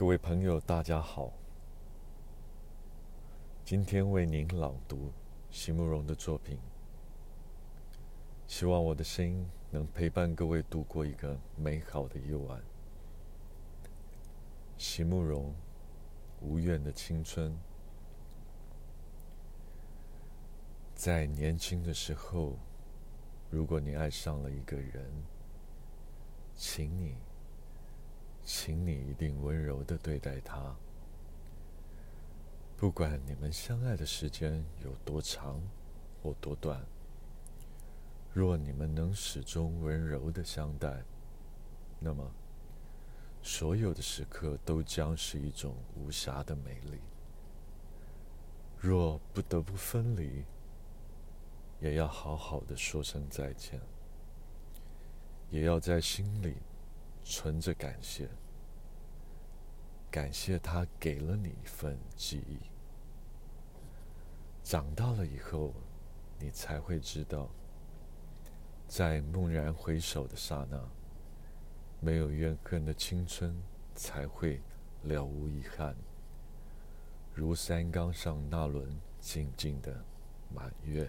各位朋友，大家好。今天为您朗读席慕蓉的作品，希望我的声音能陪伴各位度过一个美好的夜晚。席慕蓉，无怨的青春，在年轻的时候，如果你爱上了一个人，请你。请你一定温柔的对待他，不管你们相爱的时间有多长或多短。若你们能始终温柔的相待，那么所有的时刻都将是一种无瑕的美丽。若不得不分离，也要好好的说声再见，也要在心里。存着感谢，感谢他给了你一份记忆。长大了以后，你才会知道，在蓦然回首的刹那，没有怨恨的青春才会了无遗憾，如山岗上那轮静静的满月。